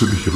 Tanze dich